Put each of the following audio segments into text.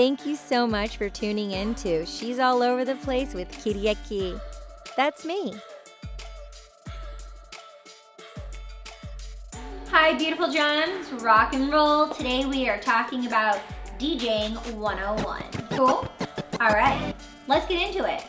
Thank you so much for tuning in to She's All Over the Place with Kiriaki. That's me. Hi, beautiful gems, rock and roll. Today we are talking about DJing 101. Cool? All right, let's get into it.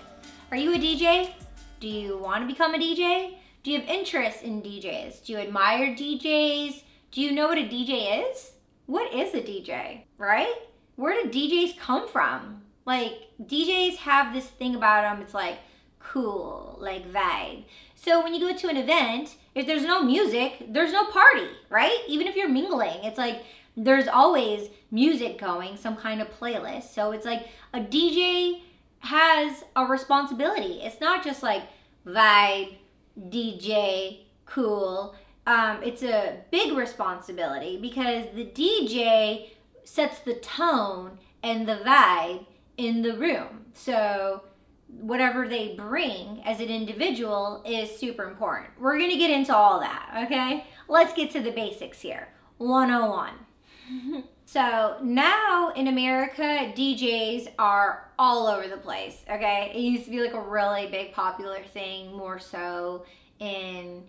Are you a DJ? Do you want to become a DJ? Do you have interest in DJs? Do you admire DJs? Do you know what a DJ is? What is a DJ, right? Where do DJs come from? Like, DJs have this thing about them, it's like cool, like vibe. So when you go to an event, if there's no music, there's no party, right? Even if you're mingling, it's like there's always music going, some kind of playlist. So it's like a DJ has a responsibility. It's not just like vibe, DJ, cool. Um, it's a big responsibility because the DJ sets the tone and the vibe in the room. So whatever they bring as an individual is super important. We're going to get into all that, okay? Let's get to the basics here. 101. so now in America, DJs are all over the place, okay? It used to be like a really big popular thing, more so in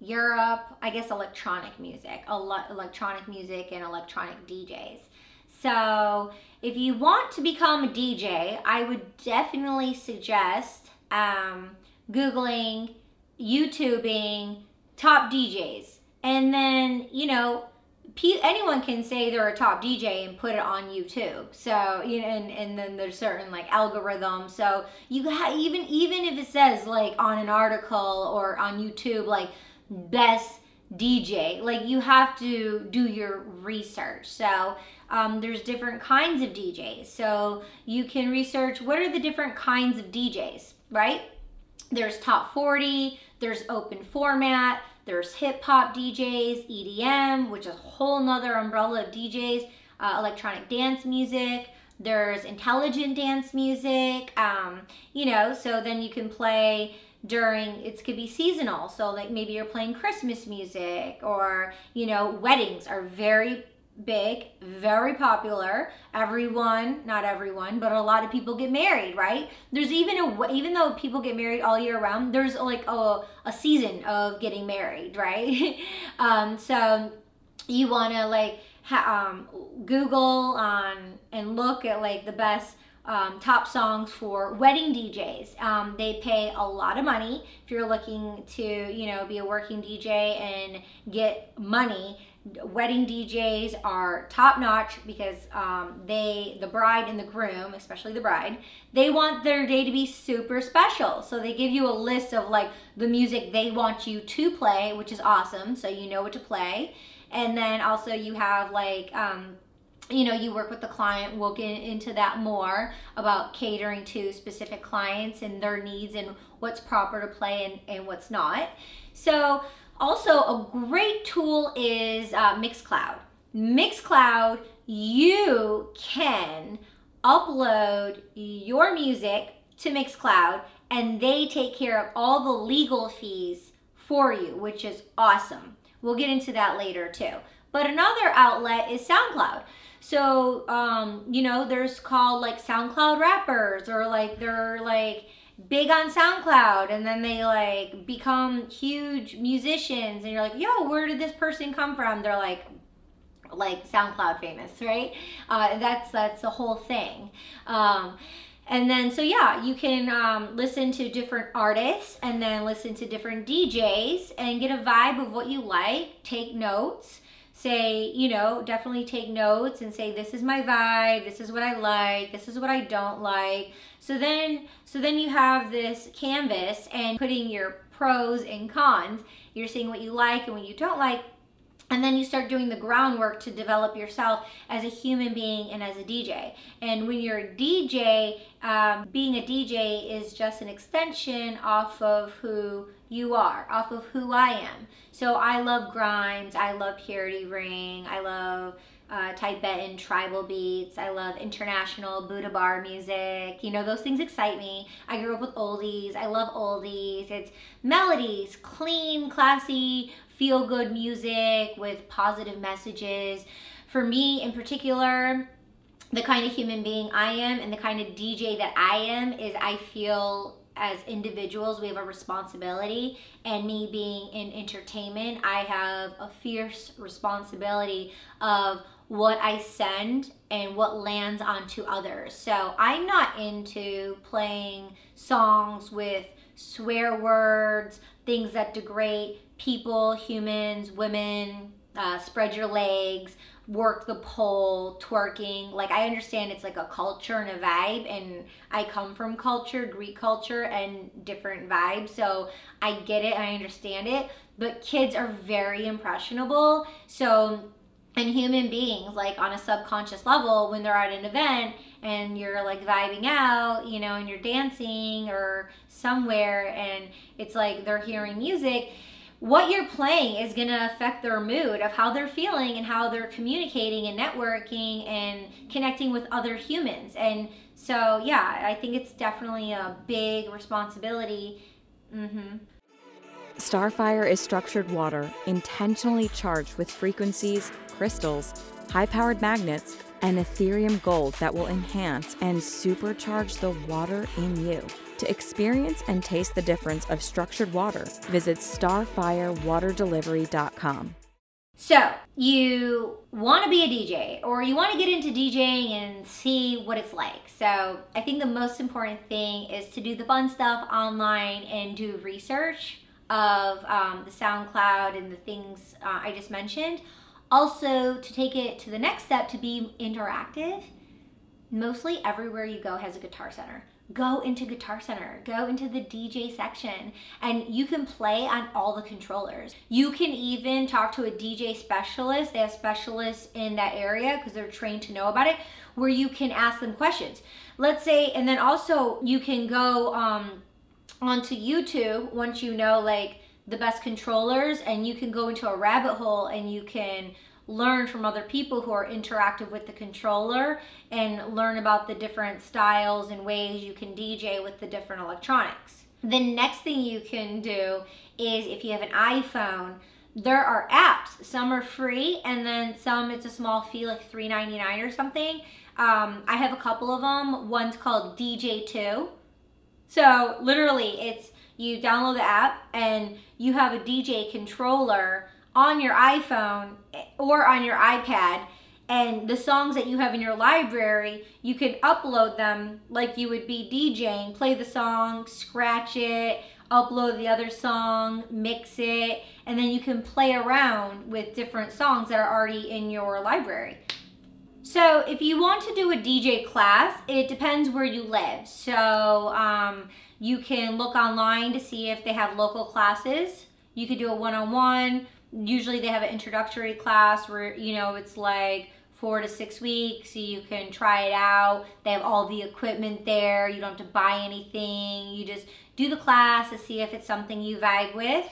Europe, I guess electronic music, electronic music and electronic DJs. So, if you want to become a DJ, I would definitely suggest um, Googling, YouTubing top DJs. And then, you know, anyone can say they're a top DJ and put it on YouTube. So you know, and, and then there's certain like algorithms. So you even even if it says like on an article or on YouTube like best DJ, like you have to do your research. So um, there's different kinds of DJs. So you can research what are the different kinds of DJs, right? There's top 40, there's open format, there's hip hop DJs, EDM, which is a whole nother umbrella of DJs, uh, electronic dance music. There's intelligent dance music, um, you know, so then you can play during it could be seasonal so like maybe you're playing christmas music or you know weddings are very big, very popular. Everyone, not everyone, but a lot of people get married, right? There's even a even though people get married all year round, there's like a, a season of getting married, right? um, so you want to like ha- um, Google on and look at like the best um, top songs for wedding DJs. Um, they pay a lot of money if you're looking to, you know, be a working DJ and get money wedding DJs are top notch because um, they, the bride and the groom, especially the bride, they want their day to be super special. So they give you a list of like the music they want you to play, which is awesome. So you know what to play. And then also you have like, um, you know, you work with the client. We'll get into that more about catering to specific clients and their needs and what's proper to play and, and what's not. So, also, a great tool is uh, Mixcloud. Mixcloud, you can upload your music to Mixcloud and they take care of all the legal fees for you, which is awesome. We'll get into that later too. But another outlet is SoundCloud. So, um, you know, there's called like SoundCloud rappers or like they're like big on SoundCloud and then they like become huge musicians and you're like, yo, where did this person come from? They're like, like SoundCloud famous, right? Uh, that's that's the whole thing. Um, and then so yeah, you can um, listen to different artists and then listen to different DJs and get a vibe of what you like. Take notes say, you know, definitely take notes and say this is my vibe, this is what I like, this is what I don't like. So then so then you have this canvas and putting your pros and cons. You're seeing what you like and what you don't like. And then you start doing the groundwork to develop yourself as a human being and as a DJ. And when you're a DJ, um, being a DJ is just an extension off of who you are, off of who I am. So I love Grimes, I love Purity Ring, I love uh, Tibetan tribal beats, I love international Buddha bar music. You know, those things excite me. I grew up with oldies, I love oldies. It's melodies, clean, classy, feel good music with positive messages. For me in particular, the kind of human being I am and the kind of DJ that I am is I feel as individuals we have a responsibility and me being in entertainment I have a fierce responsibility of what I send and what lands onto others. So I'm not into playing songs with swear words, things that degrade people, humans, women, uh, spread your legs, work the pole, twerking. Like I understand it's like a culture and a vibe, and I come from culture, Greek culture, and different vibes. So I get it, I understand it. But kids are very impressionable. So and human beings like on a subconscious level when they're at an event and you're like vibing out you know and you're dancing or somewhere and it's like they're hearing music what you're playing is going to affect their mood of how they're feeling and how they're communicating and networking and connecting with other humans and so yeah i think it's definitely a big responsibility mm-hmm. Starfire is structured water intentionally charged with frequencies, crystals, high powered magnets, and etherium gold that will enhance and supercharge the water in you. To experience and taste the difference of structured water, visit starfirewaterdelivery.com. So, you want to be a DJ or you want to get into DJing and see what it's like. So, I think the most important thing is to do the fun stuff online and do research of um, the SoundCloud and the things uh, I just mentioned. Also, to take it to the next step to be interactive, mostly everywhere you go has a guitar center. Go into Guitar Center, go into the DJ section, and you can play on all the controllers. You can even talk to a DJ specialist. They have specialists in that area because they're trained to know about it, where you can ask them questions. Let's say, and then also you can go um, onto YouTube once you know like the best controllers and you can go into a rabbit hole and you can learn from other people who are interactive with the controller and learn about the different styles and ways you can DJ with the different electronics. The next thing you can do is if you have an iPhone, there are apps. Some are free and then some it's a small fee like $3.99 or something. Um, I have a couple of them. One's called DJ2 so literally, it's you download the app and you have a DJ controller on your iPhone or on your iPad and the songs that you have in your library, you can upload them like you would be DJing, play the song, scratch it, upload the other song, mix it, and then you can play around with different songs that are already in your library. So if you want to do a DJ class, it depends where you live. So um, you can look online to see if they have local classes. You could do a one-on-one. Usually they have an introductory class where, you know, it's like four to six weeks so you can try it out. They have all the equipment there. You don't have to buy anything. You just do the class to see if it's something you vibe with.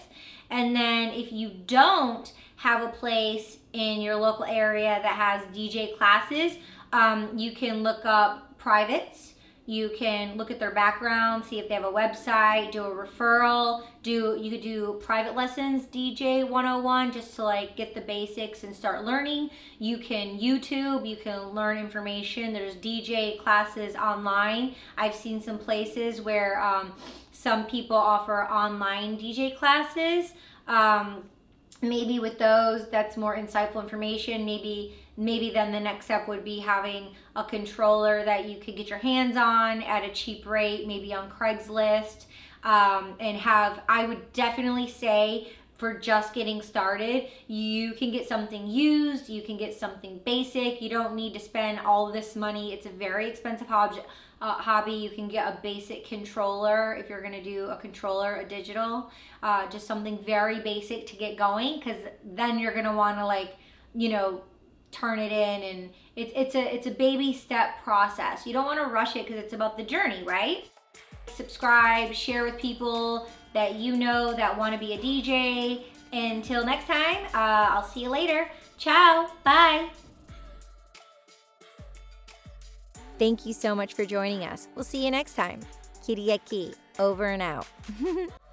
And then if you don't have a place in your local area that has DJ classes, um, you can look up privates. You can look at their background, see if they have a website, do a referral, do you could do private lessons, DJ 101 just to like get the basics and start learning. You can YouTube, you can learn information. There's DJ classes online. I've seen some places where um, some people offer online DJ classes. Um, maybe with those that's more insightful information maybe maybe then the next step would be having a controller that you could get your hands on at a cheap rate maybe on craigslist. Um, and have i would definitely say for just getting started you can get something used you can get something basic. You don't need to spend all this money. It's a very expensive hobby uh, hobby, you can get a basic controller if you're gonna do a controller, a digital, uh, just something very basic to get going because then you're gonna wanna like, you know, turn it in and it's, it's, a, it's a baby step process. You don't wanna rush it because it's about the journey, right? Subscribe, share with people that you know that wanna be a DJ. Until next time, uh, I'll see you later. Ciao, bye. Thank you so much for joining us. We'll see you next time. Kiriaki, over and out.